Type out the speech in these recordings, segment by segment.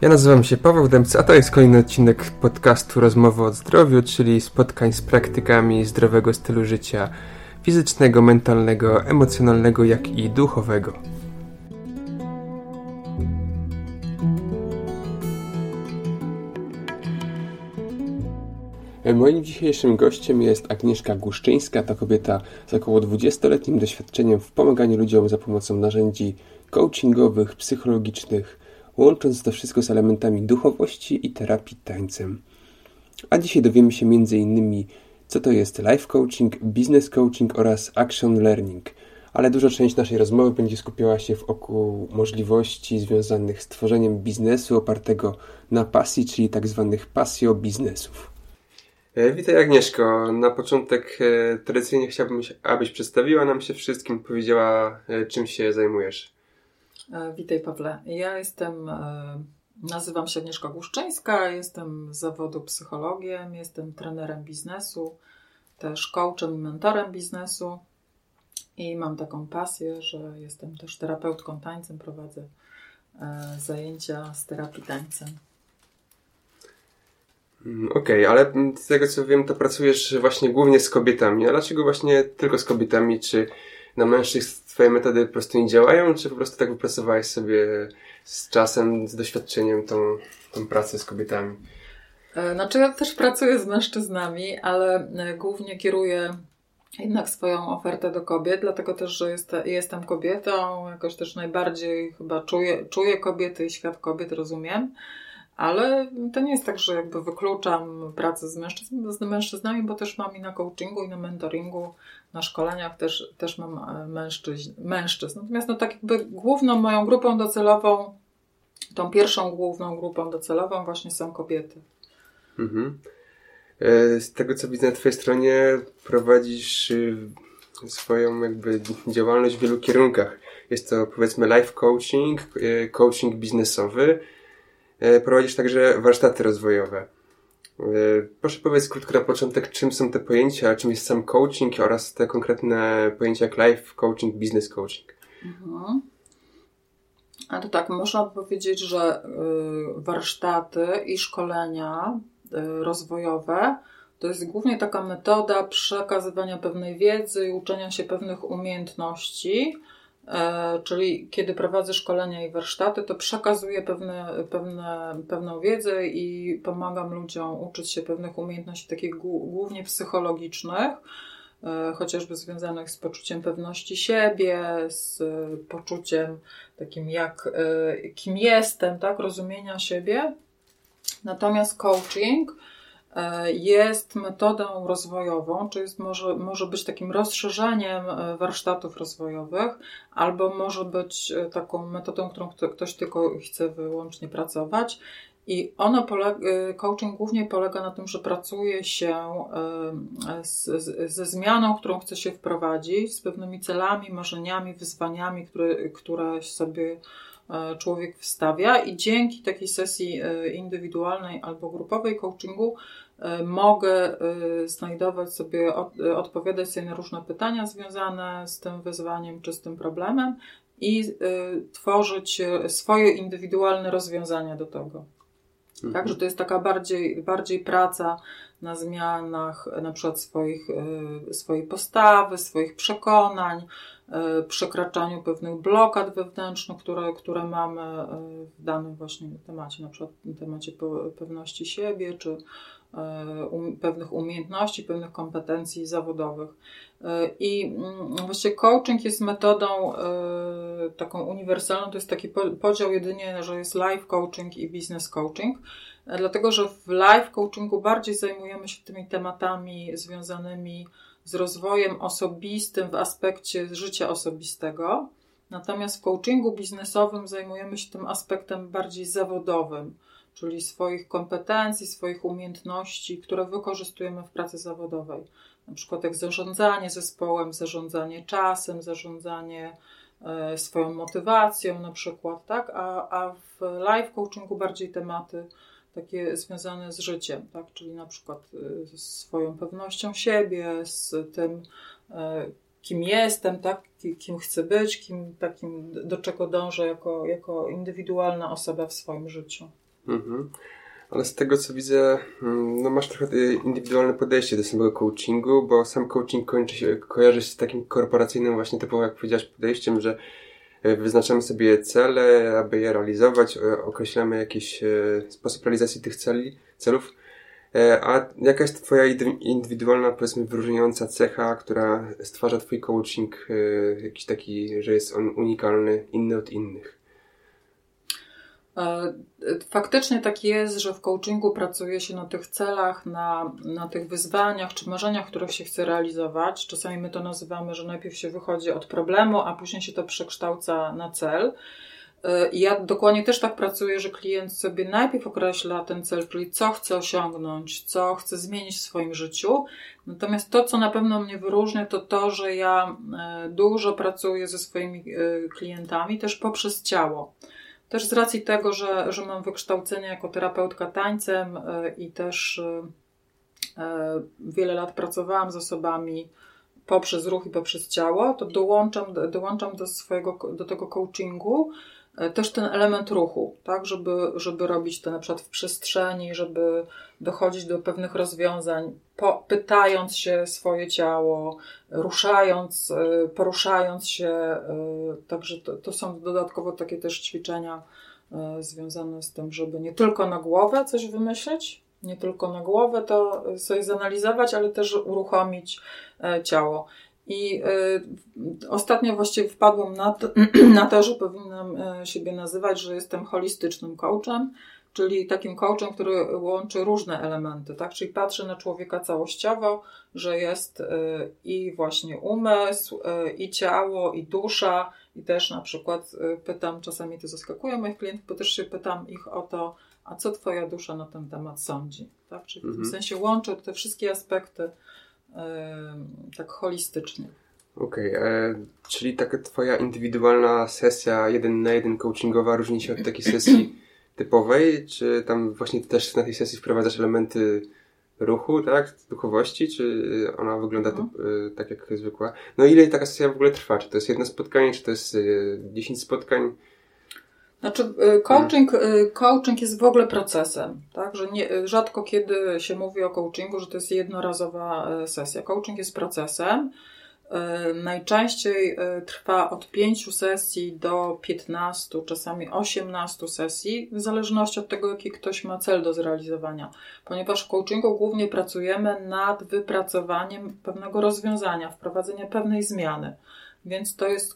Ja nazywam się Paweł Dębca, a to jest kolejny odcinek podcastu Rozmowy o zdrowiu, czyli spotkań z praktykami zdrowego stylu życia fizycznego, mentalnego, emocjonalnego, jak i duchowego. Moim dzisiejszym gościem jest Agnieszka Guszczyńska. To kobieta z około 20-letnim doświadczeniem w pomaganiu ludziom za pomocą narzędzi coachingowych, psychologicznych, łącząc to wszystko z elementami duchowości i terapii tańcem. A dzisiaj dowiemy się m.in. co to jest life coaching, business coaching oraz action learning. Ale duża część naszej rozmowy będzie skupiała się wokół możliwości związanych z tworzeniem biznesu opartego na pasji, czyli tak zwanych pasjo biznesów. E, witaj Agnieszko. Na początek e, tradycyjnie chciałbym, abyś przedstawiła nam się wszystkim, powiedziała e, czym się zajmujesz. Witaj Pawle. Ja jestem, nazywam się Agnieszka Głuszczyńska, jestem z zawodu psychologiem, jestem trenerem biznesu, też coachem i mentorem biznesu i mam taką pasję, że jestem też terapeutką tańcem, prowadzę zajęcia z terapii tańcem. Mm, okej, okay, ale z tego co wiem, to pracujesz właśnie głównie z kobietami. A dlaczego właśnie tylko z kobietami? Czy na mężczyzn twoje metody po prostu nie działają, czy po prostu tak wypracowałeś sobie z czasem, z doświadczeniem tą, tą pracę z kobietami? E, znaczy ja też pracuję z mężczyznami, ale e, głównie kieruję jednak swoją ofertę do kobiet, dlatego też, że jest, jestem kobietą, jakoś też najbardziej chyba czuję, czuję kobiety i świat kobiet rozumiem. Ale to nie jest tak, że jakby wykluczam pracę z, mężczyzn, z mężczyznami, bo też mam i na coachingu, i na mentoringu, na szkoleniach też, też mam e, mężczyzn, mężczyzn. Natomiast no tak jakby główną moją grupą docelową, tą pierwszą główną grupą docelową właśnie są kobiety. Mhm. E, z tego co widzę na Twojej stronie prowadzisz y, swoją jakby działalność w wielu kierunkach. Jest to powiedzmy life coaching, y, coaching biznesowy, E, prowadzisz także warsztaty rozwojowe. E, proszę powiedz krótko na początek, czym są te pojęcia, czym jest sam coaching oraz te konkretne pojęcia jak life coaching, business coaching. Mhm. A to tak, można powiedzieć, że y, warsztaty i szkolenia y, rozwojowe to jest głównie taka metoda przekazywania pewnej wiedzy i uczenia się pewnych umiejętności, E, czyli kiedy prowadzę szkolenia i warsztaty, to przekazuję pewne, pewne, pewną wiedzę i pomagam ludziom uczyć się pewnych umiejętności takich głównie psychologicznych, e, chociażby związanych z poczuciem pewności siebie, z poczuciem takim jak e, kim jestem, tak, rozumienia siebie. Natomiast coaching E, jest metodą rozwojową, czy jest, może, może być takim rozszerzeniem e, warsztatów rozwojowych, albo może być e, taką metodą, którą ktoś tylko chce wyłącznie pracować. I ono polega, coaching głównie polega na tym, że pracuje się z, z, ze zmianą, którą chce się wprowadzić, z pewnymi celami, marzeniami, wyzwaniami, które, które sobie człowiek wstawia i dzięki takiej sesji indywidualnej albo grupowej coachingu E, mogę e, znajdować sobie, e, odpowiadać sobie na różne pytania związane z tym wyzwaniem czy z tym problemem i tworzyć swoje indywidualne rozwiązania do tego. Mhm. Także to jest taka bardziej, bardziej praca na zmianach na przykład swoich, swojej postawy, swoich przekonań, przekraczaniu pewnych blokad wewnętrznych, które, które mamy w danym właśnie temacie, na przykład w temacie pewności siebie, czy E, pewnych umiejętności, pewnych kompetencji zawodowych. E, I mm, właściwie coaching jest metodą e, taką uniwersalną, to jest taki podział jedynie, że jest life coaching i business coaching, dlatego że w life coachingu bardziej zajmujemy się tymi tematami związanymi z rozwojem osobistym w aspekcie życia osobistego. Natomiast w coachingu biznesowym zajmujemy się tym aspektem bardziej zawodowym czyli swoich kompetencji, swoich umiejętności, które wykorzystujemy w pracy zawodowej. Na przykład jak zarządzanie zespołem, zarządzanie czasem, zarządzanie e, swoją motywacją na przykład, tak? A, a w life coachingu bardziej tematy takie związane z życiem, tak? Czyli na przykład e, swoją pewnością siebie, z tym, e, kim jestem, tak? kim chcę być, kim takim, do czego dążę jako, jako indywidualna osoba w swoim życiu. Mhm. Ale z tego co widzę, mm, no masz trochę indywidualne podejście do samego coachingu, bo sam coaching kończy się, kojarzy się z takim korporacyjnym właśnie typowo, jak powiedziałeś, podejściem, że e, wyznaczamy sobie cele, aby je realizować, e, określamy jakiś e, sposób realizacji tych celi, celów. A jaka jest Twoja indywidualna, powiedzmy, wyróżniająca cecha, która stwarza Twój coaching jakiś taki, że jest on unikalny, inny od innych? E, faktycznie tak jest, że w coachingu pracuje się na tych celach, na, na tych wyzwaniach czy marzeniach, które się chce realizować. Czasami my to nazywamy, że najpierw się wychodzi od problemu, a później się to przekształca na cel. E, ja dokładnie też tak pracuję, że klient sobie najpierw określa ten cel, czyli co chce osiągnąć, co chce zmienić w swoim życiu. Natomiast to, co na pewno mnie wyróżnia, to to, że ja e, dużo pracuję ze swoimi klientami też poprzez ciało. Też z racji tego, że, że mam wykształcenie jako terapeutka tańcem e, i też e, e, wiele lat pracowałam z osobami poprzez ruch i poprzez ciało, to dołączam, dołączam do swojego, do tego coachingu też ten element ruchu, tak, żeby, żeby robić to na przykład w przestrzeni, żeby dochodzić do pewnych rozwiązań, po, pytając się swoje ciało, ruszając, e, poruszając się. E, także to, to są dodatkowo takie też ćwiczenia związane z tym, żeby nie tylko na głowę coś wymyśleć, nie tylko na głowę to sobie zanalizować, ale też uruchomić ciało. I y, ostatnio właściwie wpadłam na to, na to, że powinnam y, siebie nazywać, że jestem holistycznym coachem, czyli takim coachem, który łączy różne elementy, tak? Czyli patrzę na człowieka całościowo, że jest y, i właśnie umysł, i ciało, i dusza, i też na przykład pytam, czasami to zaskakuje moich klientów, bo też się pytam ich o to, a co Twoja dusza na ten temat sądzi, tak? Czyli w tym mhm. sensie łączę te wszystkie aspekty tak holistycznie. Okej, okay, e, czyli taka twoja indywidualna sesja jeden na jeden coachingowa różni się od takiej sesji typowej? Czy tam właśnie też na tej sesji wprowadzasz elementy ruchu, tak? Duchowości? Czy ona wygląda mhm. typ, e, tak jak zwykła? No ile taka sesja w ogóle trwa? Czy to jest jedno spotkanie, czy to jest e, dziesięć spotkań? Znaczy, y, coaching, y, coaching jest w ogóle procesem, tak? Że nie, rzadko kiedy się mówi o coachingu, że to jest jednorazowa y, sesja. Coaching jest procesem. Najczęściej trwa od 5 sesji do 15, czasami 18 sesji, w zależności od tego, jaki ktoś ma cel do zrealizowania. Ponieważ w coachingu głównie pracujemy nad wypracowaniem pewnego rozwiązania, wprowadzenia pewnej zmiany. Więc to jest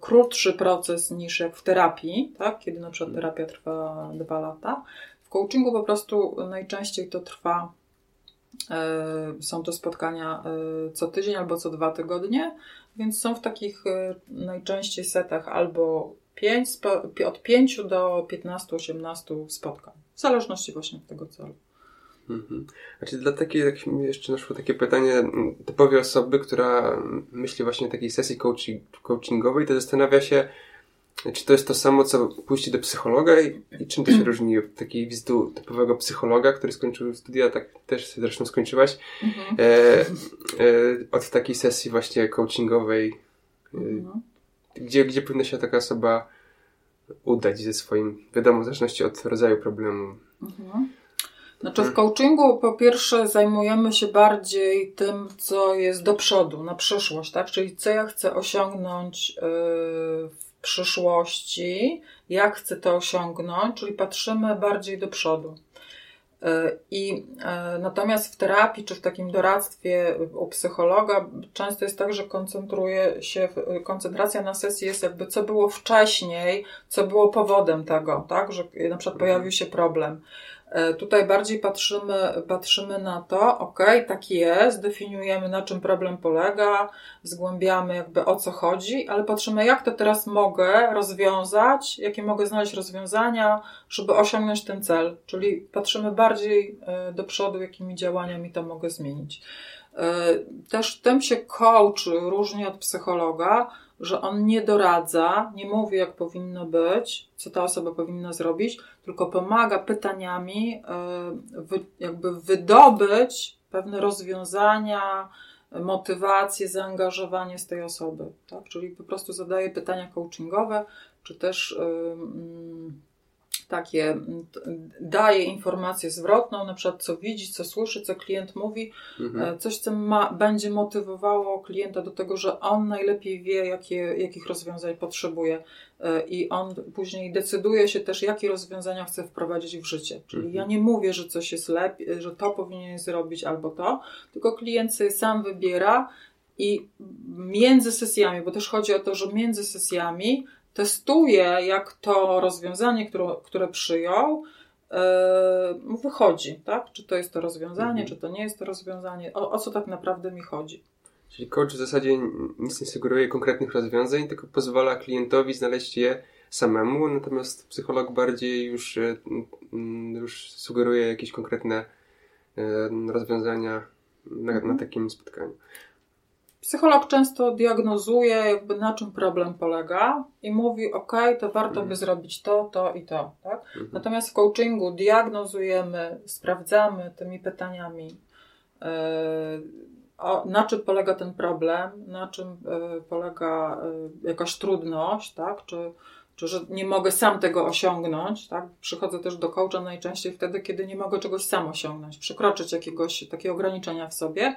krótszy proces niż jak w terapii, tak? kiedy na przykład terapia trwa dwa lata. W coachingu po prostu najczęściej to trwa, y, są to spotkania y, co tydzień albo co dwa tygodnie, więc są w takich najczęściej setach albo 5, od 5 do 15-18 spotkań, w zależności właśnie od tego celu. Mhm. Znaczy dla takiej, jak mi jeszcze naszło takie pytanie typowej osoby, która myśli właśnie o takiej sesji coaching, coachingowej, to zastanawia się, czy to jest to samo, co pójście do psychologa i, i czym to się różni od takiej wizytu typowego psychologa, który skończył studia, tak też zresztą skończyłaś, mhm. e, e, od takiej sesji właśnie coachingowej, e, mhm. gdzie, gdzie powinna się taka osoba udać ze swoim, wiadomo, w zależności od rodzaju problemu. Mhm. Znaczy w coachingu po pierwsze zajmujemy się bardziej tym, co jest do przodu, na przyszłość, tak? Czyli co ja chcę osiągnąć y, w przyszłości, jak chcę to osiągnąć, czyli patrzymy bardziej do przodu. Y, I y, natomiast w terapii czy w takim doradztwie u psychologa często jest tak, że koncentruje się, koncentracja na sesji jest jakby co było wcześniej, co było powodem tego, tak, że na przykład pojawił się problem. E, tutaj bardziej patrzymy, patrzymy na to, ok, tak jest, definiujemy na czym problem polega, zgłębiamy jakby o co chodzi, ale patrzymy jak to teraz mogę rozwiązać, jakie mogę znaleźć rozwiązania, żeby osiągnąć ten cel. Czyli patrzymy bardziej e, do przodu, jakimi działaniami to mogę zmienić. E, też tym się coach różni od psychologa, że on nie doradza, nie mówi, jak powinno być, co ta osoba powinna zrobić, tylko pomaga pytaniami, e, jakby wydobyć pewne rozwiązania, motywację, zaangażowanie z tej osoby. Tak? Czyli po prostu zadaję pytania coachingowe, czy też yy, takie daje informację zwrotną, na przykład co widzi, co słyszy, co klient mówi, mhm. E, coś, co ma, będzie motywowało klienta do tego, że on najlepiej wie, jakie, jakich rozwiązań potrzebuje e, i on później decyduje się też, jakie rozwiązania chce wprowadzić w życie. Czyli mhm. ja nie mówię, że coś jest lepiej, że to powinien zrobić albo to, tylko klient sobie sam wybiera i między sesjami, bo też chodzi o to, że między sesjami testuje, jak to rozwiązanie, które, które przyjął, yy, wychodzi, tak? Czy to jest to rozwiązanie, mhm. czy to nie jest to rozwiązanie, o, o co tak naprawdę mi chodzi. Czyli coach w zasadzie nic nie sugeruje konkretnych rozwiązań, tylko pozwala klientowi znaleźć je samemu, natomiast psycholog bardziej już, e, już sugeruje jakieś konkretne e, rozwiązania na, na mhm. takim spotkaniu. Psycholog często diagnozuje, jakby na czym problem polega i mówi, ok, to warto by mhm. zrobić to, to i to. Tak? Mhm. Natomiast w coachingu diagnozujemy, sprawdzamy tymi pytaniami, yy, o, na czym polega ten problem, na czym yy, polega yy, jakaś trudność, tak? czy, czy że nie mogę sam tego osiągnąć. Tak? Przychodzę też do coacha najczęściej wtedy, kiedy nie mogę czegoś sam osiągnąć, przekroczyć jakiegoś takiego ograniczenia w sobie.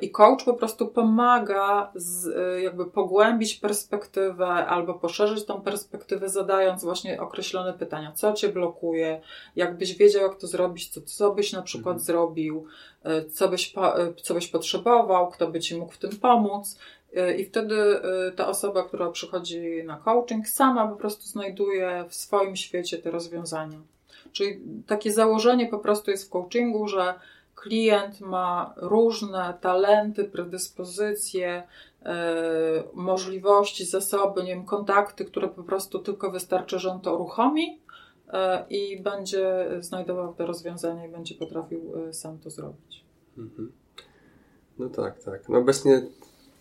I coach po prostu pomaga z, y, jakby pogłębić perspektywę albo poszerzyć tą perspektywę, zadając właśnie określone pytania. Co cię blokuje? Jakbyś wiedział, jak to zrobić, co, co byś na przykład mhm. zrobił, y, co byś, y, co byś potrzebował, kto by ci mógł w tym pomóc. I wtedy ta osoba, która przychodzi na coaching, sama po prostu znajduje w swoim świecie te rozwiązania. Czyli takie założenie po prostu jest w coachingu, że klient ma różne talenty, predyspozycje, e, możliwości, zasoby, nie wiem, kontakty, które po prostu tylko wystarczy, że on to uruchomi e, i będzie znajdował te rozwiązania i będzie potrafił e, sam to zrobić. Mhm. No tak, tak. No obecnie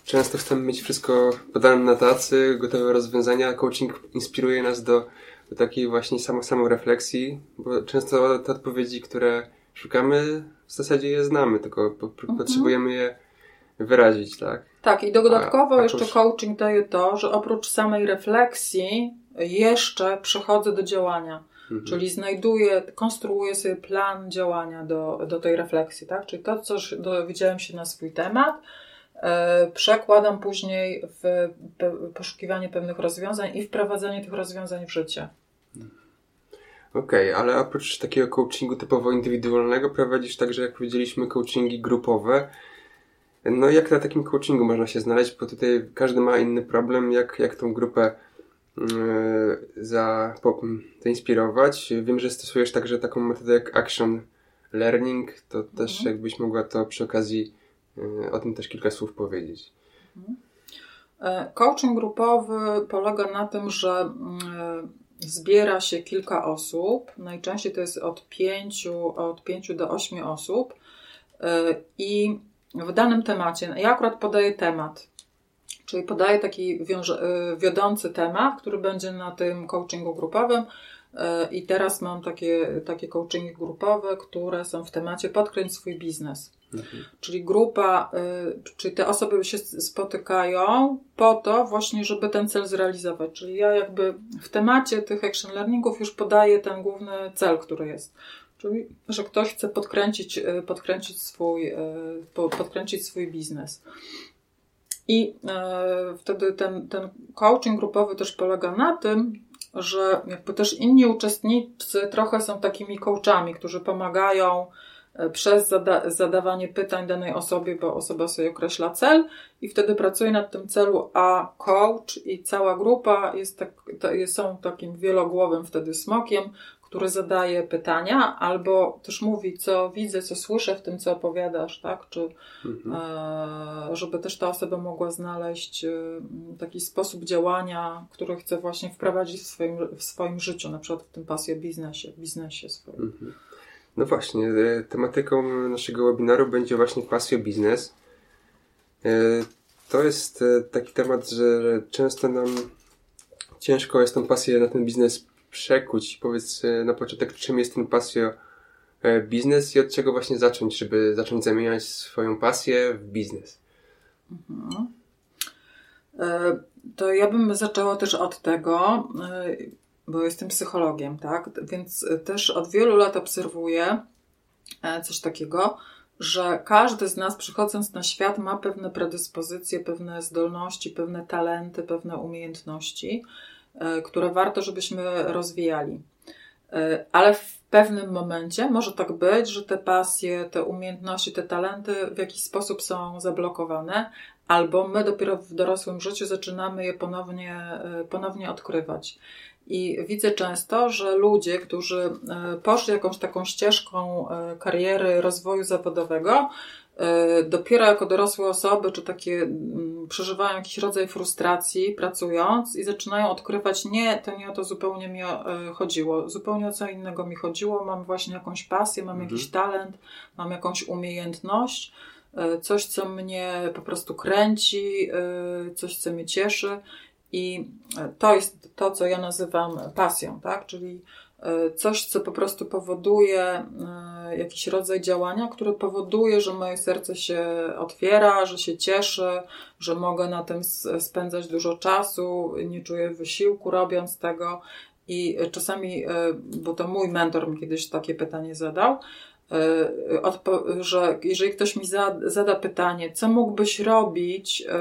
często chcemy mieć wszystko podane na tacy, gotowe rozwiązania. Coaching inspiruje nas do, do takiej właśnie samo, samorefleksji, bo często te odpowiedzi, które szukamy, w zasadzie je znamy, tylko mhm. potrzebujemy je wyrazić, tak? Tak, i dodatkowo a, a jeszcze coaching daje to, że oprócz samej refleksji jeszcze przechodzę do działania. Mhm. Czyli znajduję, konstruuję sobie plan działania do, do tej refleksji, tak? Czyli to, co dowiedziałem się na swój temat, e, przekładam później w poszukiwanie pewnych rozwiązań i wprowadzanie tych rozwiązań w życie. Okej, okay, ale oprócz takiego coachingu typowo indywidualnego prowadzisz także, jak powiedzieliśmy, coachingi grupowe. No jak na takim coachingu można się znaleźć, bo tutaj każdy ma inny problem, jak, jak tą grupę yy, za, po, zainspirować. Wiem, że stosujesz także taką metodę jak action learning, to mhm. też jakbyś mogła to przy okazji yy, o tym też kilka słów powiedzieć. Mhm. E, coaching grupowy polega na tym, że yy, zbiera się kilka osób, najczęściej to jest od 5, od 5 do 8 osób. E, i w danym temacie, ja akurat podaję temat, czyli podaję taki e, wiodący temat, który będzie na tym coachingu grupowym i teraz mam takie, takie coachingi grupowe, które są w temacie podkręć swój biznes. Mhm. Czyli grupa, y, czyli te osoby się spotykają po to właśnie, żeby ten cel zrealizować. Czyli ja jakby w temacie tych action learningów już podaję ten główny cel, który jest. Czyli, że ktoś chce podkręcić, y, podkręcić, swój, y, podkręcić swój biznes. I wtedy ten, ten coaching grupowy też polega na tym, że jakby też inni uczestnicy trochę są takimi coachami, którzy pomagają przez zada zadawanie pytań danej osobie, bo osoba sobie określa cel i wtedy pracuje nad tym celu, a coach i cała grupa jest tak, to, są takim wielogłowym wtedy smokiem, który zadaje pytania, albo też mówi, co widzę, co słyszę w tym, co opowiadasz, tak? Czy mhm. e, żeby też ta osoba mogła znaleźć e, taki sposób działania, który chce właśnie wprowadzić w swoim, w swoim życiu, na przykład w tym pasję biznesie, w biznesie swoim. Mhm. No właśnie, e, tematyką naszego webinaru będzie właśnie pasjo biznes. To jest taki temat, że często nam ciężko jest tą pasję na ten biznes przekuć. Powiedz na początek, czym jest ten pasjo e, biznes i od czego właśnie zacząć, żeby zacząć zamieniać swoją pasję w biznes? Mhm. E, to ja bym zaczęła też od tego, e, bo jestem psychologiem, tak? Więc też od wielu lat obserwuję coś takiego, że każdy z nas przychodząc na świat ma pewne predyspozycje, pewne zdolności, pewne talenty, pewne umiejętności, które warto, żebyśmy rozwijali. E, ale w pewnym momencie może tak być, że te pasje, te umiejętności, te talenty w jakiś sposób są zablokowane, albo my dopiero w dorosłym życiu zaczynamy je ponownie, e, ponownie odkrywać. I widzę często, że ludzie, którzy e, poszli jakąś taką ścieżką kariery, rozwoju zawodowego, E, dopiero jako dorosłe osoby, czy takie przeżywają jakiś rodzaj frustracji pracując i zaczynają odkrywać, nie, to nie o to zupełnie mi e, chodziło, zupełnie o co innego mi chodziło, mam właśnie jakąś pasję, mam mhm. jakiś talent, mam jakąś umiejętność, e, coś, co mnie po prostu kręci, coś, co mnie cieszy i to jest to, co ja nazywam pasją, tak, czyli coś, co po prostu powoduje jakiś rodzaj działania, który powoduje, że moje serce się otwiera, że się cieszy, że mogę na tym spędzać dużo czasu, nie czuję wysiłku robiąc tego. I czasami, e, bo to mój mentor mi kiedyś takie pytanie zadał, e, że jeżeli ktoś mi zada pytanie, co mógłbyś robić e,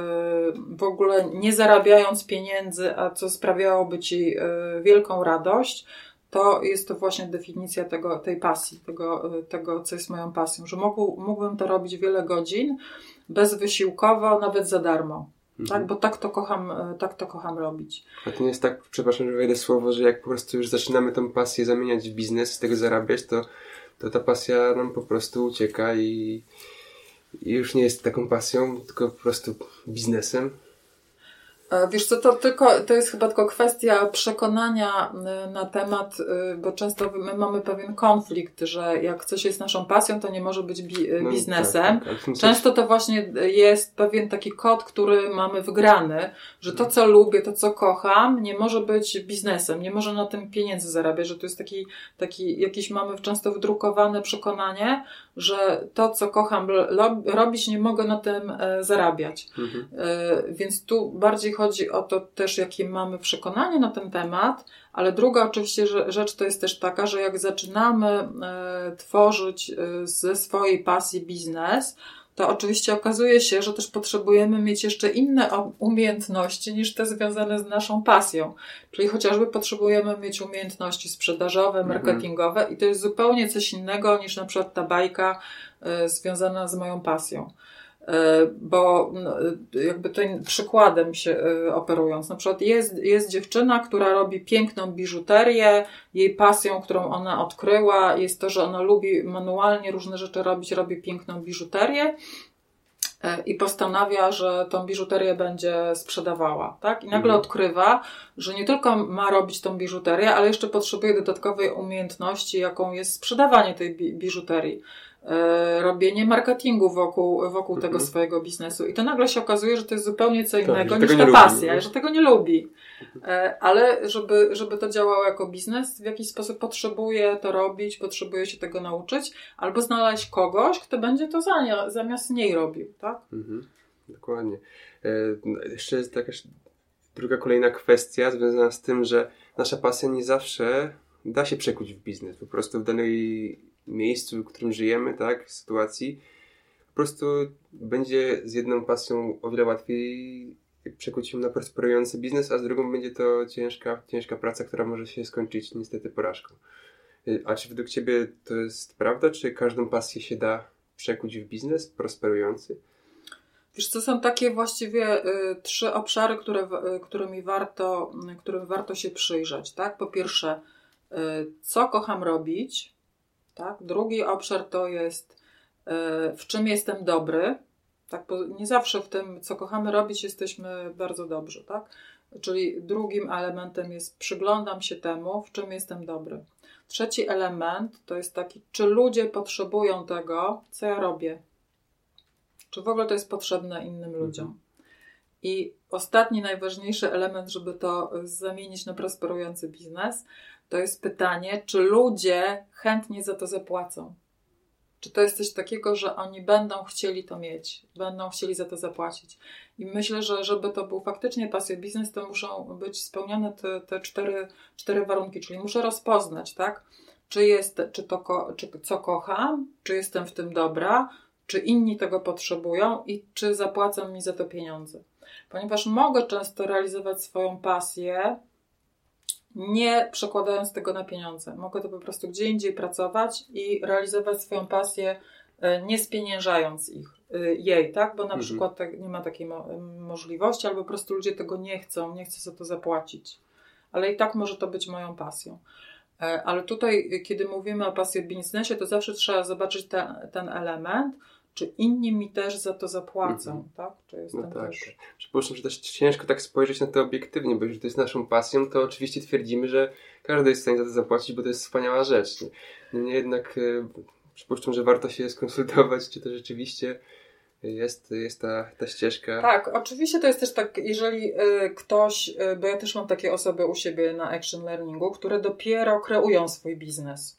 w ogóle nie zarabiając pieniędzy, a co sprawiałoby ci wielką radość, to jest to właśnie definicja tego, tej pasji, tego, tego, co jest moją pasją, że mógł, mógłbym to robić wiele godzin, bezwysiłkowo, nawet za darmo. Mhm. Tak, bo tak to kocham, tak to kocham robić. A to nie jest tak, przepraszam, że wejdę słowo, że jak po prostu już zaczynamy tą pasję zamieniać w biznes, z tego zarabiać, to, to ta pasja nam po prostu ucieka i, i już nie jest taką pasją, tylko po prostu biznesem. E, wiesz co, to, tylko, to jest chyba tylko kwestia przekonania e, na temat, e, bo często my mamy pewien konflikt, że jak coś jest naszą pasją, to nie może być bi no, biznesem. Tak, tak, często to właśnie jest pewien taki kod, który mamy wgrany, że to, co lubię, to, co kocham, nie może być biznesem, nie może na tym pieniędzy zarabiać, że to jest taki, taki jakiś mamy często wdrukowane przekonanie, że to, co kocham robić, nie mogę na tym zarabiać. Mhm. Więc tu bardziej chodzi o to też, jakie mamy przekonanie na ten temat, ale druga oczywiście rzecz to jest też taka, że jak zaczynamy e, tworzyć e, ze swojej pasji biznes, to oczywiście okazuje się, że też potrzebujemy mieć jeszcze inne umiejętności niż te związane z naszą pasją. Czyli chociażby potrzebujemy mieć umiejętności sprzedażowe, mhm. marketingowe mhm. i to jest zupełnie coś innego niż na przykład ta bajka y, związana z moją pasją. E, bo no, jakby tym przykładem się e, operując, na przykład jest, jest dziewczyna, która robi piękną biżuterię, jej pasją, którą ona odkryła jest to, że ona lubi manualnie różne rzeczy robić, robi piękną biżuterię e, i postanawia, że tą biżuterię będzie sprzedawała, tak? I nagle mhm. odkrywa, że nie tylko ma robić tą biżuterię, ale jeszcze potrzebuje dodatkowej umiejętności, jaką jest sprzedawanie tej biżuterii. E, robienie marketingu wokół, wokół mhm. tego swojego biznesu. I to nagle się okazuje, że to jest zupełnie co tak, innego tak, niż ta pasja, lubi. że tego nie lubi. E, ale żeby, żeby to działało jako biznes, w jakiś sposób potrzebuje to robić, potrzebuje się tego nauczyć, albo znaleźć kogoś, kto będzie to za, zamiast niej robił. Tak? Mhm. Dokładnie. E, jeszcze jest taka druga kolejna kwestia związana z tym, że nasza pasja nie zawsze da się przekuć w biznes. Po prostu w danej miejscu, w którym żyjemy, tak, sytuacji, po prostu będzie z jedną pasją o wiele łatwiej przekuć się na prosperujący biznes, a z drugą będzie to ciężka, ciężka praca, która może się skończyć niestety porażką. A czy według Ciebie to jest prawda? Czy każdą pasję się da przekuć w biznes prosperujący? Wiesz, to są takie właściwie y, trzy obszary, które, y, którymi warto, y, którym warto się przyjrzeć. Tak? Po pierwsze, y, co kocham robić, tak? Drugi obszar to jest e, w czym jestem dobry. Tak? Nie zawsze w tym, co kochamy robić, jesteśmy bardzo dobrzy. Tak? Czyli drugim elementem jest przyglądam się temu, w czym jestem dobry. Trzeci element to jest taki, czy ludzie potrzebują tego, co ja robię. Czy w ogóle to jest potrzebne innym ludziom. I ostatni, najważniejszy element, żeby to zamienić na prosperujący biznes, to jest pytanie, czy ludzie chętnie za to zapłacą. Czy to jest coś takiego, że oni będą chcieli to mieć, będą chcieli za to zapłacić. I myślę, że żeby to był faktycznie pasja biznes, to muszą być spełnione te, te cztery, cztery warunki, czyli muszę rozpoznać, tak? Czy jest, czy to, czy co kocham, czy jestem w tym dobra, czy inni tego potrzebują i czy zapłacą mi za to pieniądze. Ponieważ mogę często realizować swoją pasję, nie przekładając tego na pieniądze. Mogę to po prostu gdzie indziej pracować i realizować swoją pasję, e, nie spieniężając ich, e, jej, tak? Bo na mhm. przykład tak, nie ma takiej mo możliwości, albo po prostu ludzie tego nie chcą, nie chcą za to zapłacić. Ale i tak może to być moją pasją. E, ale tutaj, kiedy mówimy o pasji w biznesie, to zawsze trzeba zobaczyć ten, ten element, czy inni mi też za to zapłacą, mm -hmm. tak? Czy jestem no tak. też... Przypuszczam, że też ciężko tak spojrzeć na to obiektywnie, bo jeżeli to jest naszą pasją, to oczywiście twierdzimy, że każdy jest w stanie za to zapłacić, bo to jest wspaniała rzecz. Niemniej jednak e, przypuszczam, że warto się skonsultować, czy to rzeczywiście jest, jest ta, ta ścieżka. Tak, oczywiście to jest też tak, jeżeli y, ktoś, y, bo ja też mam takie osoby u siebie na Action Learningu, które dopiero kreują swój biznes.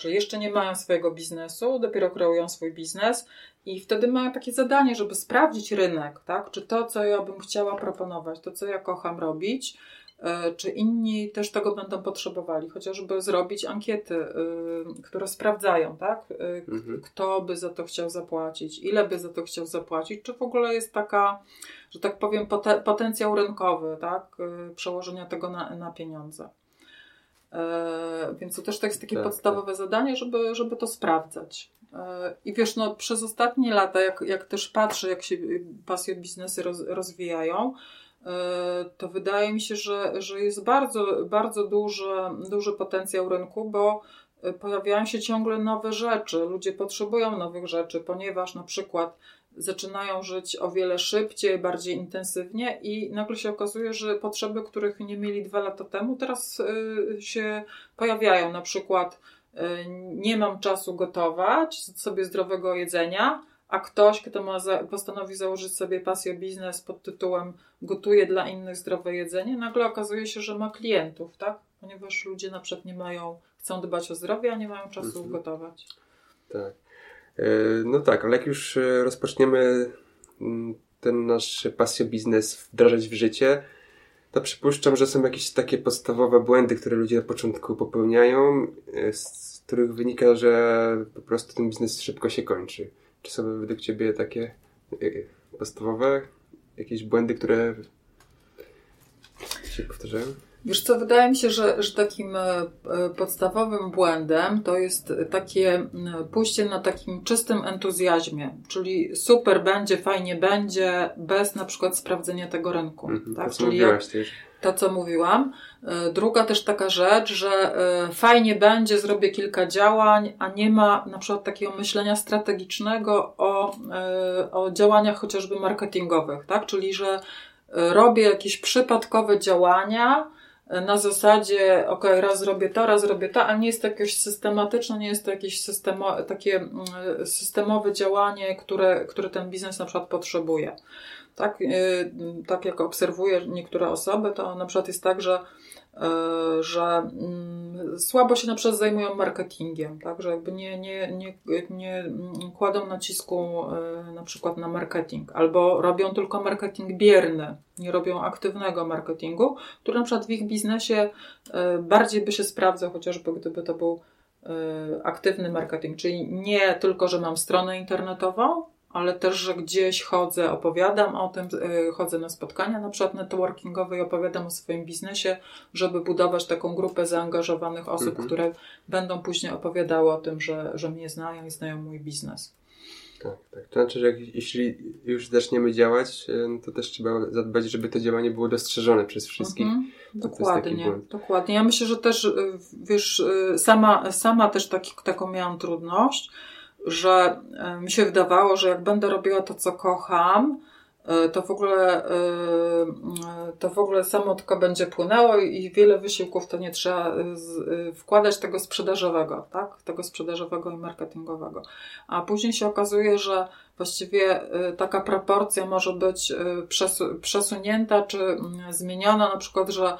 Czyli jeszcze nie mają swojego biznesu, dopiero kreują swój biznes i wtedy mają takie zadanie, żeby sprawdzić rynek, tak? Czy to, co ja bym chciała proponować, to, co ja kocham robić, e, czy inni też tego będą potrzebowali, chociażby zrobić ankiety, e, które sprawdzają, tak? E, mhm. Kto by za to chciał zapłacić, ile by za to chciał zapłacić, czy w ogóle jest taka, że tak powiem, potencjał rynkowy, tak? Przełożenia tego na, na pieniądze. Więc to też to jest takie tak, podstawowe tak. zadanie, żeby, żeby to sprawdzać. E, I wiesz, no, przez ostatnie lata, jak, jak też patrzę, jak się pasje biznesy roz, rozwijają, e, to wydaje mi się, że, że jest bardzo, bardzo duży, duży potencjał rynku, bo e, pojawiają się ciągle nowe rzeczy. Ludzie potrzebują nowych rzeczy, ponieważ na przykład zaczynają żyć o wiele szybciej, bardziej intensywnie i nagle się okazuje, że potrzeby, których nie mieli dwa lata temu, teraz się pojawiają. Na przykład Y, nie mam czasu gotować sobie zdrowego jedzenia, a ktoś, kto ma za, postanowi założyć sobie pasję biznes pod tytułem gotuje dla innych zdrowe jedzenie, nagle okazuje się, że ma klientów, tak? Ponieważ ludzie na przykład nie mają, chcą dbać o zdrowie, a nie mają czasu mhm. gotować. Tak. E, no tak, ale jak już e, rozpoczniemy mm, ten nasz pasję biznes wdrażać w życie, to przypuszczam, że są jakieś takie podstawowe błędy, które ludzie na początku popełniają, e, z których wynika, że po prostu ten biznes szybko się kończy. Czy są według Ciebie takie podstawowe jakieś błędy, które się powtarzają? Wiesz co, wydaje mi się, że, że takim e, podstawowym błędem to jest takie pójście na takim czystym entuzjazmie, czyli super będzie, fajnie będzie, bez na przykład sprawdzenia tego rynku. Mhm, tak? To, czyli jak, też. to, co mówiłam. E, druga też taka rzecz, że e, fajnie będzie, zrobię kilka działań, a nie ma na przykład takiego myślenia strategicznego o, o działaniach chociażby marketingowych, tak? Czyli, że robię jakieś przypadkowe działania, na zasadzie, ok, raz zrobię to, raz zrobię to, ale nie jest to jakieś systematyczne, nie jest to jakieś systemo, takie mm, systemowe działanie, które, które ten biznes na przykład potrzebuje. Tak, y, tak jak obserwuję niektóre osoby, to na przykład jest tak, że że mm, słabo się na przykład zajmują marketingiem, tak? że jakby nie, nie, nie, nie kładą nacisku e, na przykład na marketing, albo robią tylko marketing bierny, nie robią aktywnego marketingu, który na przykład w ich biznesie e, bardziej by się sprawdzał, chociażby gdyby to był aktywny marketing, czyli nie tylko, że mam stronę internetową, ale też, że gdzieś chodzę, opowiadam o tym, y, chodzę na spotkania na przykład networkingowe i opowiadam o swoim biznesie, żeby budować taką grupę zaangażowanych osób, mhm. które będą później opowiadały o tym, że, że mnie znają i znają mój biznes. Tak, tak. To znaczy, że jak, jeśli już zaczniemy działać, y, to też trzeba zadbać, żeby to działanie było dostrzeżone przez wszystkich. Mhm, dokładnie, dokładnie. Ja myślę, że też, y, wiesz, sama, sama też taki, taką miałam trudność, że e, mi się wydawało, że jak będę robiła to, co kocham, to w ogóle e, to w ogóle samo tylko będzie płynęło i wiele wysiłków to nie trzeba wkładać tego sprzedażowego, tak? Tego sprzedażowego i marketingowego. A później się okazuje, że właściwie taka proporcja może być przesunięta czy mm, zmieniona, na przykład, że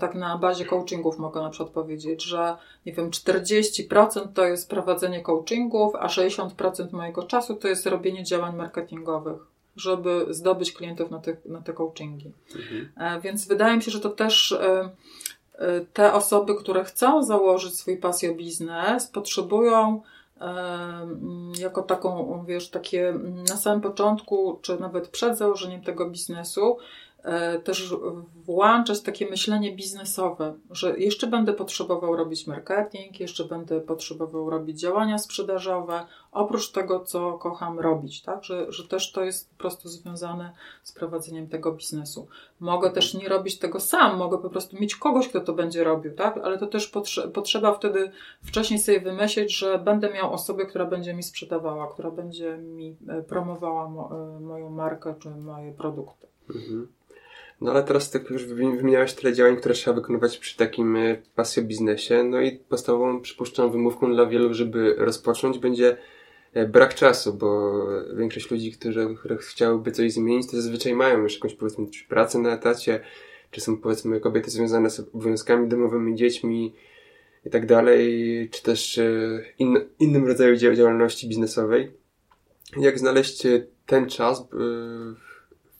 tak na bazie coachingów mogę na przykład powiedzieć, że nie wiem, 40% to jest prowadzenie coachingów, a 60% mojego czasu to jest robienie działań marketingowych żeby zdobyć klientów na te, na te coachingi. Mhm. E, więc wydaje mi się, że to też e, e, te osoby, które chcą założyć swój pasjo biznes, potrzebują jako taką, wiesz, takie na samym początku, czy nawet przed założeniem tego biznesu, też włączać takie myślenie biznesowe, że jeszcze będę potrzebował robić marketing, jeszcze będę potrzebował robić działania sprzedażowe, oprócz tego, co kocham robić, tak? Że, że też to jest po prostu związane z prowadzeniem tego biznesu. Mogę też nie robić tego sam, mogę po prostu mieć kogoś, kto to będzie robił, tak? Ale to też potrze potrzeba wtedy wcześniej sobie wymyślić, że będę miał osobę, która będzie mi sprzedawała, która będzie mi e, promowała mo e, moją markę czy moje produkty. Mhm. No ale teraz tak już wymieniałeś tyle działań, które trzeba wykonywać przy takim e, pasjo biznesie. No i podstawową, przypuszczam, wymówką dla wielu, żeby rozpocząć, będzie e, brak czasu, bo większość ludzi, którzy, które chciałyby coś zmienić, to zazwyczaj mają już jakąś powiedzmy pracę na etacie, czy są powiedzmy kobiety związane z obowiązkami domowymi, dziećmi i tak dalej, czy też e, in, innym rodzaju działalności biznesowej. Jak znaleźć ten czas,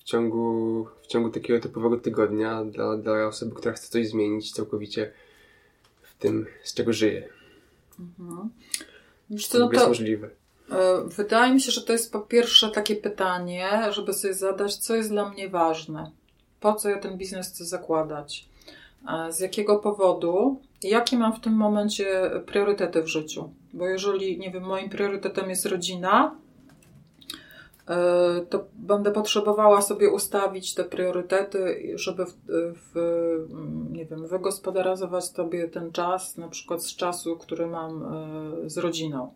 ciągu, w ciągu takiego typowego tygodnia dla, dla osoby, która chce coś zmienić całkowicie w tym, z czego żyje. Mhm. Wiesz co, no to, jest możliwe. E, wydaje mi się, że to jest po pierwsze takie pytanie, żeby sobie zadać, co jest dla mnie ważne. Po co ja ten biznes chcę zakładać? E, z jakiego powodu? Jakie mam w tym momencie priorytety w życiu? Bo jeżeli, nie wiem, moim priorytetem jest rodzina, to będę potrzebowała sobie ustawić te priorytety, żeby w, w, nie wiem, wygospodarować sobie ten czas, na przykład z czasu, który mam e, z rodziną.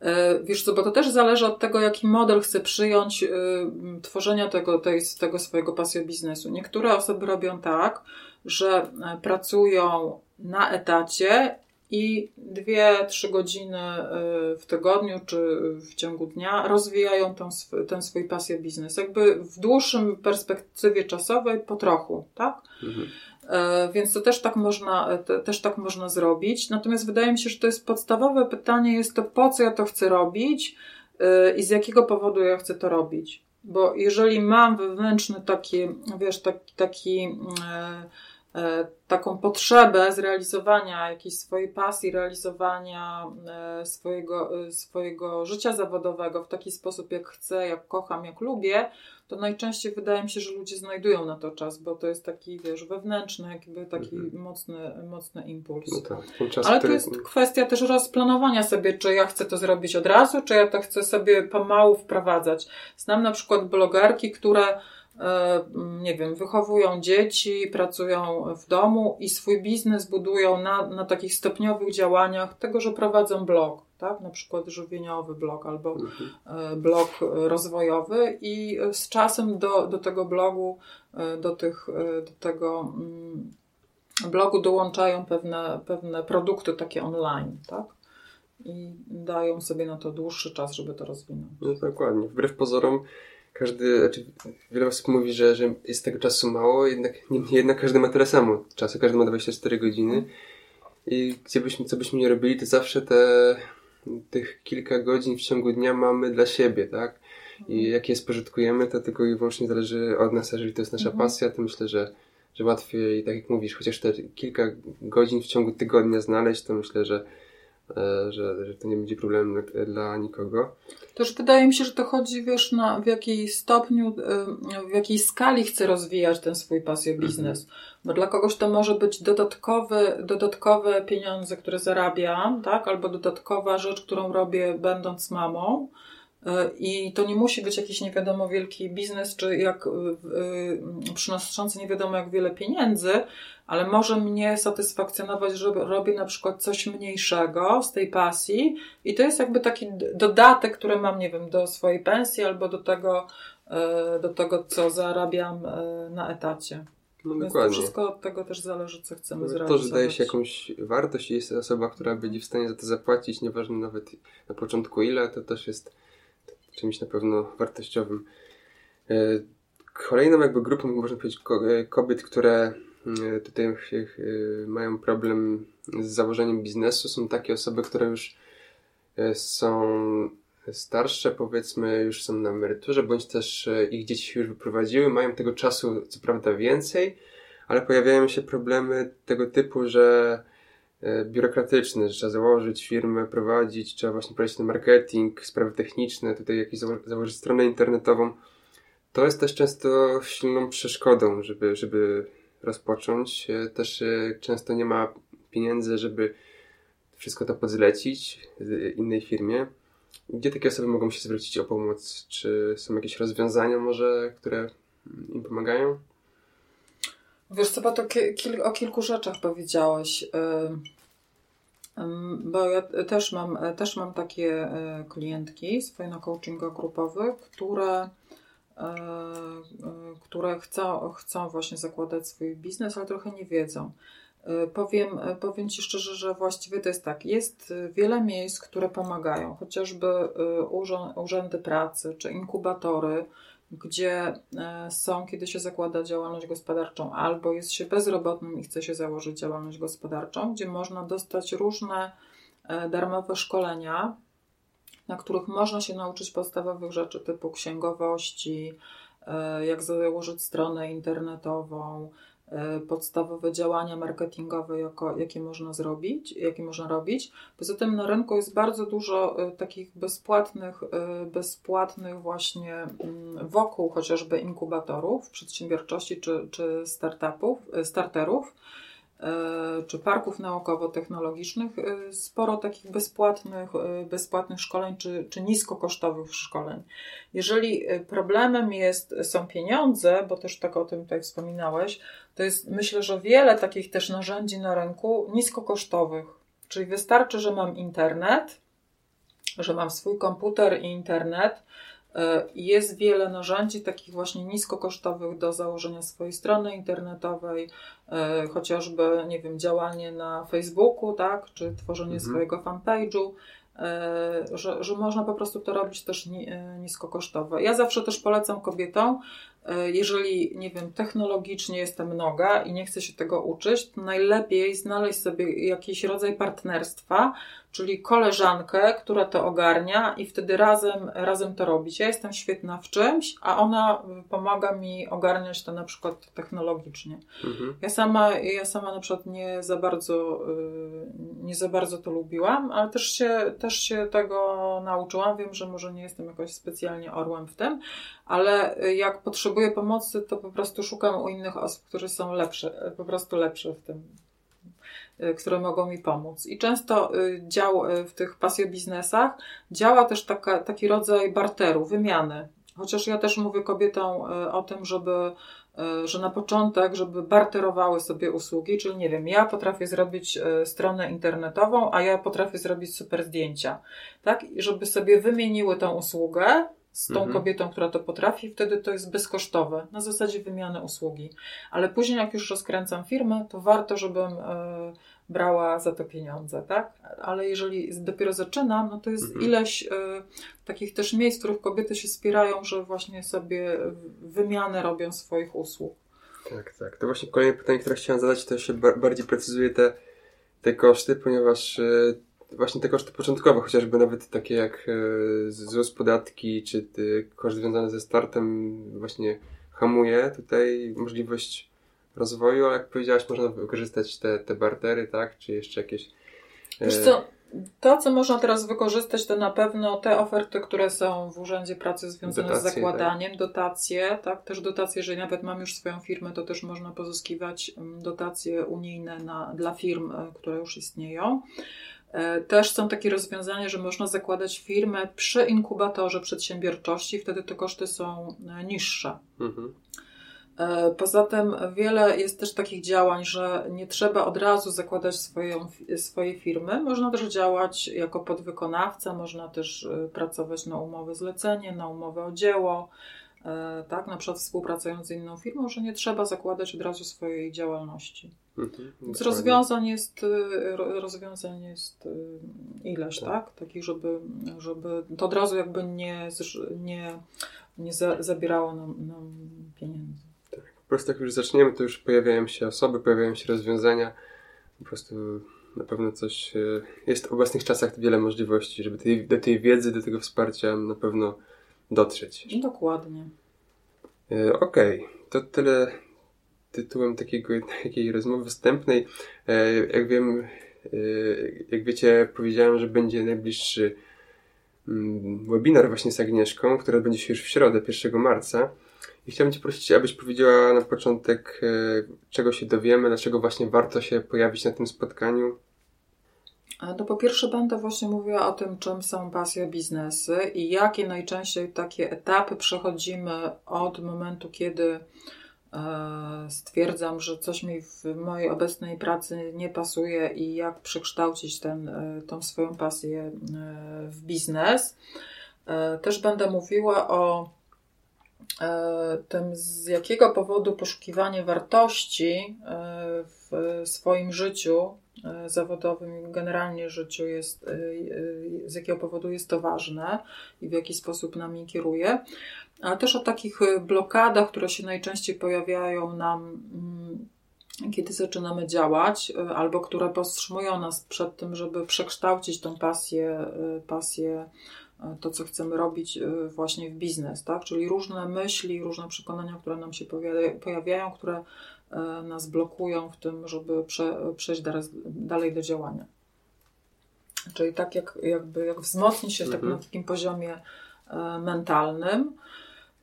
E, wiesz co, bo to też zależy od tego, jaki model chcę przyjąć tworzenia tego, tej, tego swojego pasjo biznesu. Niektóre osoby robią tak, że pracują na etacie i dwie, trzy godziny y, w tygodniu czy w ciągu dnia rozwijają ten, ten swój pasję biznes. Jakby w dłuższym perspektywie czasowej po trochu, tak? Mhm. E, więc to też tak, można, te, też tak można zrobić. Natomiast wydaje mi się, że to jest podstawowe pytanie, jest to po co ja to chcę robić y, i z jakiego powodu ja chcę to robić. Bo jeżeli mam wewnętrzny taki, wiesz, taki, taki E, taką potrzebę zrealizowania jakiejś swojej pasji, realizowania e, swojego, e, swojego życia zawodowego w taki sposób, jak chcę, jak kocham, jak lubię, to najczęściej wydaje mi się, że ludzie znajdują na to czas, bo to jest taki, wiesz, wewnętrzny, jakby taki mhm. mocny, mocny impuls. No tak, czas, Ale to jest kwestia też rozplanowania sobie, czy ja chcę to zrobić od razu, czy ja to chcę sobie pomału wprowadzać. Znam na przykład blogerki, które E, nie wiem, wychowują dzieci, pracują w domu i swój biznes budują na, na takich stopniowych działaniach tego, że prowadzą blog, tak? na przykład żywieniowy blog albo mhm. e, blog rozwojowy i z czasem do, do tego blogu, e, do, tych, do tego mm, blogu dołączają pewne, pewne produkty takie online, tak? I dają sobie na to dłuższy czas, żeby to rozwinąć. No dokładnie. Wbrew pozorom każdy, znaczy wiele osób mówi, że, że jest tego czasu mało, jednak, nie, jednak każdy ma tyle samo czasu, każdy ma 24 godziny i gdzie byśmy, co byśmy nie robili, to zawsze te, tych kilka godzin w ciągu dnia mamy dla siebie, tak? I mhm. jak je spożytkujemy, to tylko i wyłącznie zależy od nas, jeżeli to jest nasza mhm. pasja, to myślę, że, że łatwiej, tak jak mówisz, chociaż te kilka godzin w ciągu tygodnia znaleźć, to myślę, że że, że to nie będzie problemem dla nikogo. Też wydaje mi się, że to chodzi, wiesz, na, w jakiej stopniu, e, w jakiej skali chcę rozwijać ten swój pasję mhm. biznes. Mhm. Bo dla kogoś to może być dodatkowe, dodatkowe pieniądze, które zarabiam, tak? Albo dodatkowa rzecz, którą robię będąc mamą. E, I to nie musi być jakiś nie wiadomo wielki biznes, czy jak przynoszący nie wiadomo jak wiele pieniędzy, ale może mnie satysfakcjonować, że robię na przykład coś mniejszego z tej pasji i to jest jakby taki dodatek, który mam, nie wiem, do swojej pensji albo do tego, do tego, co zarabiam na etacie. No Więc dokładnie. To wszystko od tego też zależy, co chcemy nawet zrealizować. To, że daje się jakąś wartość i jest osoba, która będzie w stanie za to zapłacić, nieważne nawet na początku ile, to też jest czymś na pewno wartościowym. Kolejną jakby grupą, można powiedzieć, kobiet, które E, tutaj e, mają problem z założeniem biznesu, są takie osoby, które już e, są starsze, powiedzmy, już są na emeryturze, bądź też ich dzieci się już wyprowadziły, mają tego czasu co prawda więcej, ale pojawiają się problemy tego typu, że biurokratyczne, że trzeba założyć firmę, prowadzić, trzeba właśnie prowadzić ten marketing, sprawy techniczne, tutaj jakieś założyć stronę internetową. To jest też często silną przeszkodą, żeby, żeby rozpocząć. E, też e, często nie ma pieniędzy, żeby wszystko to podzlecić innej firmie. Gdzie takie osoby mogą się zwrócić o pomoc? Czy są jakieś rozwiązania może, które im pomagają? Wiesz co, to o kilku rzeczach powiedziałeś. Bo ja też mam, też mam takie e, klientki swoje na coachingach grupowych, które E, e, które chcą, chcą właśnie zakładać swój biznes, ale trochę nie wiedzą. Powiem, powiem Ci szczerze, że właściwie to jest tak. Jest wiele miejsc, które pomagają, chociażby urzędy pracy czy inkubatory, gdzie są, kiedy się zakłada działalność gospodarczą, albo jest się bezrobotnym i chce się założyć działalność gospodarczą, gdzie można dostać różne darmowe szkolenia na których można się nauczyć podstawowych rzeczy typu księgowości, e, jak założyć stronę internetową, e, podstawowe działania marketingowe, jako, jakie można zrobić, jakie można robić. Poza tym na rynku jest bardzo dużo e, takich bezpłatnych, bezpłatnych właśnie mm, wokół chociażby inkubatorów przedsiębiorczości czy, czy startupów, starterów, E, czy parków naukowo-technologicznych e, sporo takich bezpłatnych, e, bezpłatnych szkoleń czy, czy niskokosztowych szkoleń. Jeżeli problemem jest, są pieniądze, bo też tak o tym tutaj wspominałeś, to jest myślę, że wiele takich też narzędzi na rynku niskokosztowych. Czyli wystarczy, że mam internet, że mam swój komputer i internet, E, jest wiele narzędzi takich właśnie niskokosztowych do założenia swojej strony internetowej, e, chociażby, nie wiem, działanie na Facebooku, tak, czy tworzenie mhm. swojego fanpage'u, e, że, że można po prostu to robić też niskokosztowe. Ja zawsze też polecam kobietom, jeżeli, nie wiem, technologicznie jestem noga i nie chcę się tego uczyć, to najlepiej znaleźć sobie jakiś rodzaj partnerstwa, czyli koleżankę, która to ogarnia i wtedy razem, razem to robić. Ja jestem świetna w czymś, a ona pomaga mi ogarniać to na przykład technologicznie. Mhm. Ja, sama, ja sama na przykład nie za bardzo, y, nie za bardzo to lubiłam, ale też się, też się tego nauczyłam. Wiem, że może nie jestem jakoś specjalnie orłem w tym, ale jak potrzebuję pomocy, to po prostu szukam u innych osób, które są lepsze, po prostu lepsze w tym Y, które mogą mi pomóc. I często y, dział y, w tych pasjobiznesach działa też taka, taki rodzaj barteru, wymiany. Chociaż ja też mówię kobietom o tym, żeby że na początek, żeby barterowały sobie usługi, czyli nie wiem, ja potrafię zrobić stronę internetową, a ja potrafię zrobić super zdjęcia, tak? I żeby sobie wymieniły tą usługę z tą mhm. kobietą, która to potrafi, wtedy to jest bezkosztowe, na zasadzie wymiany usługi. Ale później, jak już rozkręcam firmę, to warto, żebym y, brała za to pieniądze, tak? Ale jeżeli dopiero zaczynam, no to jest mhm. ileś y, takich też miejsc, w których kobiety się wspierają, że właśnie sobie wymianę robią swoich usług. Tak, tak. To właśnie kolejne pytanie, które chciałem zadać, to się bardziej precyzuje te, te koszty, ponieważ y, właśnie te koszty początkowe, chociażby nawet takie jak e, ZUS, podatki, czy koszt związany ze startem właśnie hamuje tutaj możliwość rozwoju, ale jak powiedziałaś, można wykorzystać te, te bartery, tak? Czy jeszcze jakieś... E, Wiesz co, to, co można teraz wykorzystać, to na pewno te oferty, które są w Urzędzie Pracy związane dotacje, z zakładaniem, tak. dotacje, tak? Też dotacje, jeżeli nawet mam już swoją firmę, to też można pozyskiwać mm, dotacje unijne na, dla firm, e, które już istnieją. E, też są takie rozwiązania, że można zakładać firmę przy inkubatorze przedsiębiorczości, wtedy te koszty są e, niższe. Mhm. E, poza tym wiele jest też takich działań, że nie trzeba od razu zakładać swoją, swojej firmy. Można też działać jako podwykonawca, można też pracować na umowę zlecenie, na umowę o dzieło. Tak, na przykład współpracując z inną firmą, że nie trzeba zakładać od razu swojej działalności. Mhm, Więc rozwiązań jest, rozwiązań jest ileś, tak? tak? Takich, żeby, żeby to od razu jakby nie, nie, nie za, zabierało nam, nam pieniędzy. Tak, po prostu jak już zaczniemy, to już pojawiają się osoby, pojawiają się rozwiązania. Po prostu na pewno coś, e, jest w obecnych czasach wiele możliwości, żeby tej, do tej wiedzy, do tego wsparcia na pewno dotrzeć. Dokładnie. E, okej, okay. to tyle tytułem takiego, takiej rozmowy wstępnej. E, jak wiem, jak wiecie, powiedziałem, że będzie najbliższy mm, webinar właśnie z Agnieszką, który odbędzie się już w środę, 1 marca. I chciałbym Cię prosić, abyś powiedziała na początek, czego się dowiemy, dlaczego właśnie warto się pojawić na tym spotkaniu. To po pierwsze będę właśnie mówiła o tym, czym są pasja biznesy i jakie najczęściej takie etapy przechodzimy od momentu, kiedy e, stwierdzam, że coś mi w mojej obecnej pracy nie pasuje i jak przekształcić ten, e, tą swoją pasję e, w biznes. Też będę mówiła o tym, z jakiego powodu poszukiwanie wartości w swoim życiu zawodowym i generalnie życiu jest, e, e, z jakiego powodu jest to ważne i w jaki sposób nami kieruje, ale też o takich blokadach, które się najczęściej pojawiają nam, mm, kiedy zaczynamy działać, albo które powstrzymują nas przed tym, żeby przekształcić tą pasję, pasję to, co chcemy robić właśnie w biznes, tak? Czyli różne myśli, różne przekonania, które nam się pojawiają, które E, nas blokują w tym, żeby prze, przejść dalej do działania. Czyli tak jak, jakby, jak wzmocnić się mhm. tak na takim poziomie e, mentalnym.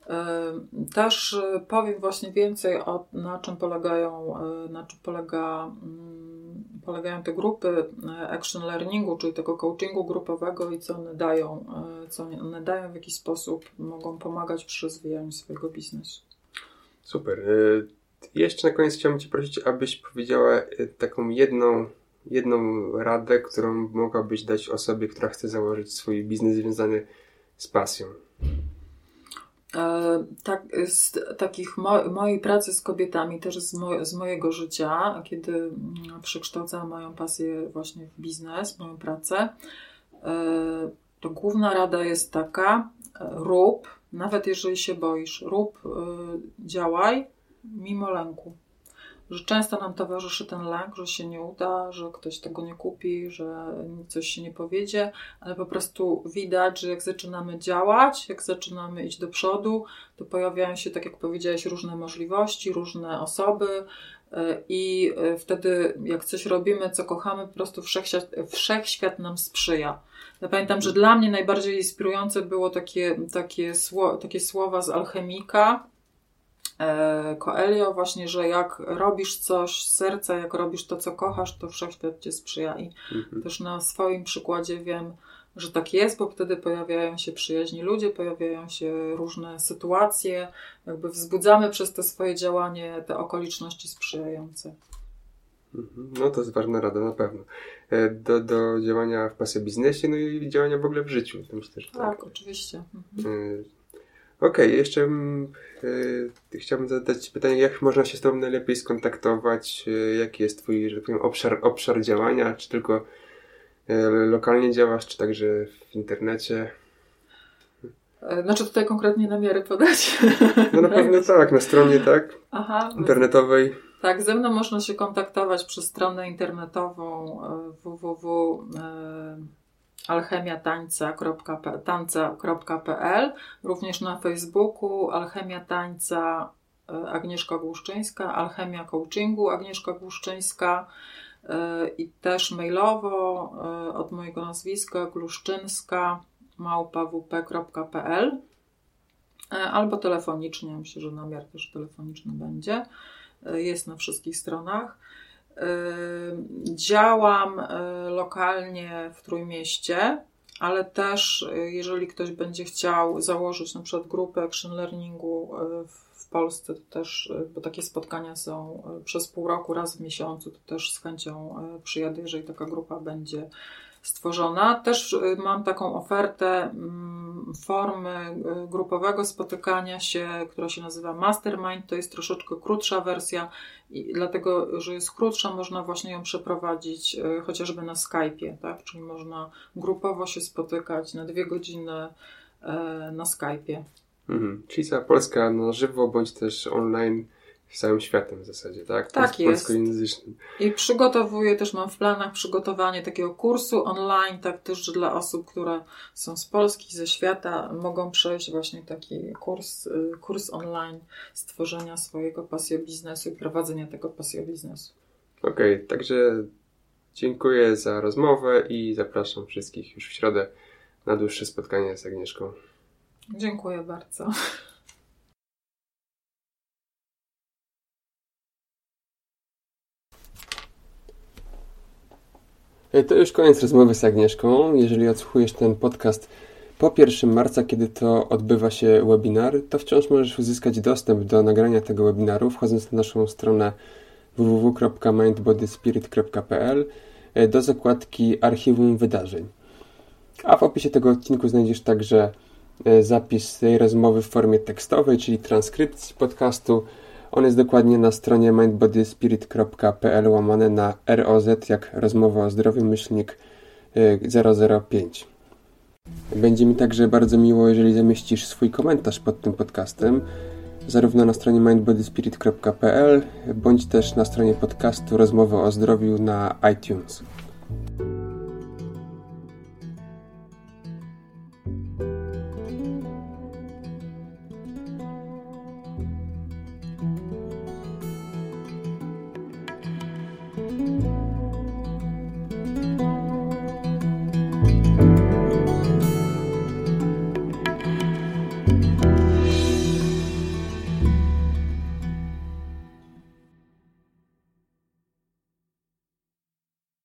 E, też powiem właśnie więcej o na czym polegają, na czym polega, mm, polegają te grupy action learningu, czyli tego coachingu grupowego i co one dają, co one dają, w jaki sposób mogą pomagać przy rozwijaniu swojego biznesu. Super. Jeszcze na koniec chciałbym Cię prosić, abyś powiedziała e, taką jedną, jedną radę, którą mogłabyś dać osobie, która chce założyć swój biznes związany z pasją. E, tak, z takich mo mojej pracy z kobietami, też z, mo z mojego życia, kiedy mm, przekształcałam moją pasję właśnie w biznes, moją pracę, e, to główna rada jest taka: rób, nawet jeżeli się boisz, rób, działaj, mimo lęku. Że często nam towarzyszy ten lęk, że się nie uda, że ktoś tego nie kupi, że coś się nie powiedzie, ale po prostu widać, że jak zaczynamy działać, jak zaczynamy iść do przodu, to pojawiają się, tak jak powiedziałeś, różne możliwości, różne osoby, e, i e, wtedy, jak coś robimy, co kochamy, po prostu wszechświat, wszechświat nam sprzyja. Ja pamiętam, że dla mnie najbardziej inspirujące było takie, takie, sło, takie słowa z alchemika, Coelho właśnie, że jak robisz coś z serca, jak robisz to, co kochasz, to wszechświat Cię sprzyja i mhm. też na swoim przykładzie wiem, że tak jest, bo wtedy pojawiają się przyjaźni ludzie, pojawiają się różne sytuacje, jakby wzbudzamy przez to swoje działanie te okoliczności sprzyjające. Mhm. No to jest ważna rada, na pewno. E, do, do działania w pasy biznesie, no i działania w ogóle w życiu. Myślę, że tak. tak, oczywiście. Mhm. E, Okej, okay, jeszcze yy, chciałbym zadać pytanie, jak można się z Tobą najlepiej skontaktować? Yy, jaki jest Twój, że tak powiem, obszar, obszar działania? Czy tylko yy, lokalnie działasz, czy także w internecie? Znaczy tutaj konkretnie namiary podać? No na pewno tak, na stronie tak, Aha, internetowej. Tak, ze mną można się kontaktować przez stronę internetową www alchemiatańca.pl, również na Facebooku Alchemia Tańca e, Agnieszka Głuszczyńska, Alchemia Coachingu Agnieszka Głuszczyńska e, i też mailowo e, od mojego nazwiska gluszczynska małpawp.pl albo telefonicznie, myślę, że namiar też telefoniczny będzie. Jest na wszystkich stronach. Działam y, lokalnie w Trójmieście, ale też y, jeżeli ktoś będzie chciał założyć na przykład grupę action learningu w Polsce, to też, bo takie spotkania są przez pół roku, raz w miesiącu, to też z chęcią przyjadę, jeżeli taka grupa będzie stworzona. Też mam taką ofertę mm, formy grupowego spotykania się, która się nazywa Mastermind. To jest troszeczkę krótsza wersja i dlatego, że jest krótsza, można właśnie ją przeprowadzić chociażby na Skype'ie, tak? Czyli można grupowo się spotykać na dwie godziny na Skype'ie. Mhm. Czyli cała Polska na żywo, bądź też online całym światem w zasadzie, tak? Tak jest. Polskojęzycznym. I przygotowuję też, mam w planach przygotowanie takiego kursu online, tak też dla osób, które są z Polski, ze świata, mogą przejść właśnie taki kurs, y, kurs online stworzenia swojego pasjo biznesu i prowadzenia tego pasjo biznesu. Okej, okay, także dziękuję za rozmowę i zapraszam wszystkich już w środę na dłuższe spotkanie z Agnieszką. Dziękuję bardzo. To już koniec rozmowy z Agnieszką. Jeżeli odsłuchujesz ten podcast po 1 marca, kiedy to odbywa się webinar, to wciąż możesz uzyskać dostęp do nagrania tego webinaru, wchodząc na naszą stronę www.mindbodyspirit.pl e, do zakładki Archiwum Wydarzeń. A w opisie tego odcinku znajdziesz także E, zapis tej rozmowy w formie tekstowej, czyli transkrypcji podcastu. On jest dokładnie na stronie mindbodyspirit.pl łamane na ROZ, jak rozmowa o zdrowiu myślnik 005. E, Będzie mi także bardzo miło, jeżeli zamieścisz swój komentarz pod tym podcastem, zarówno na stronie mindbodyspirit.pl, bądź też na stronie podcastu Rozmowa o zdrowiu na iTunes.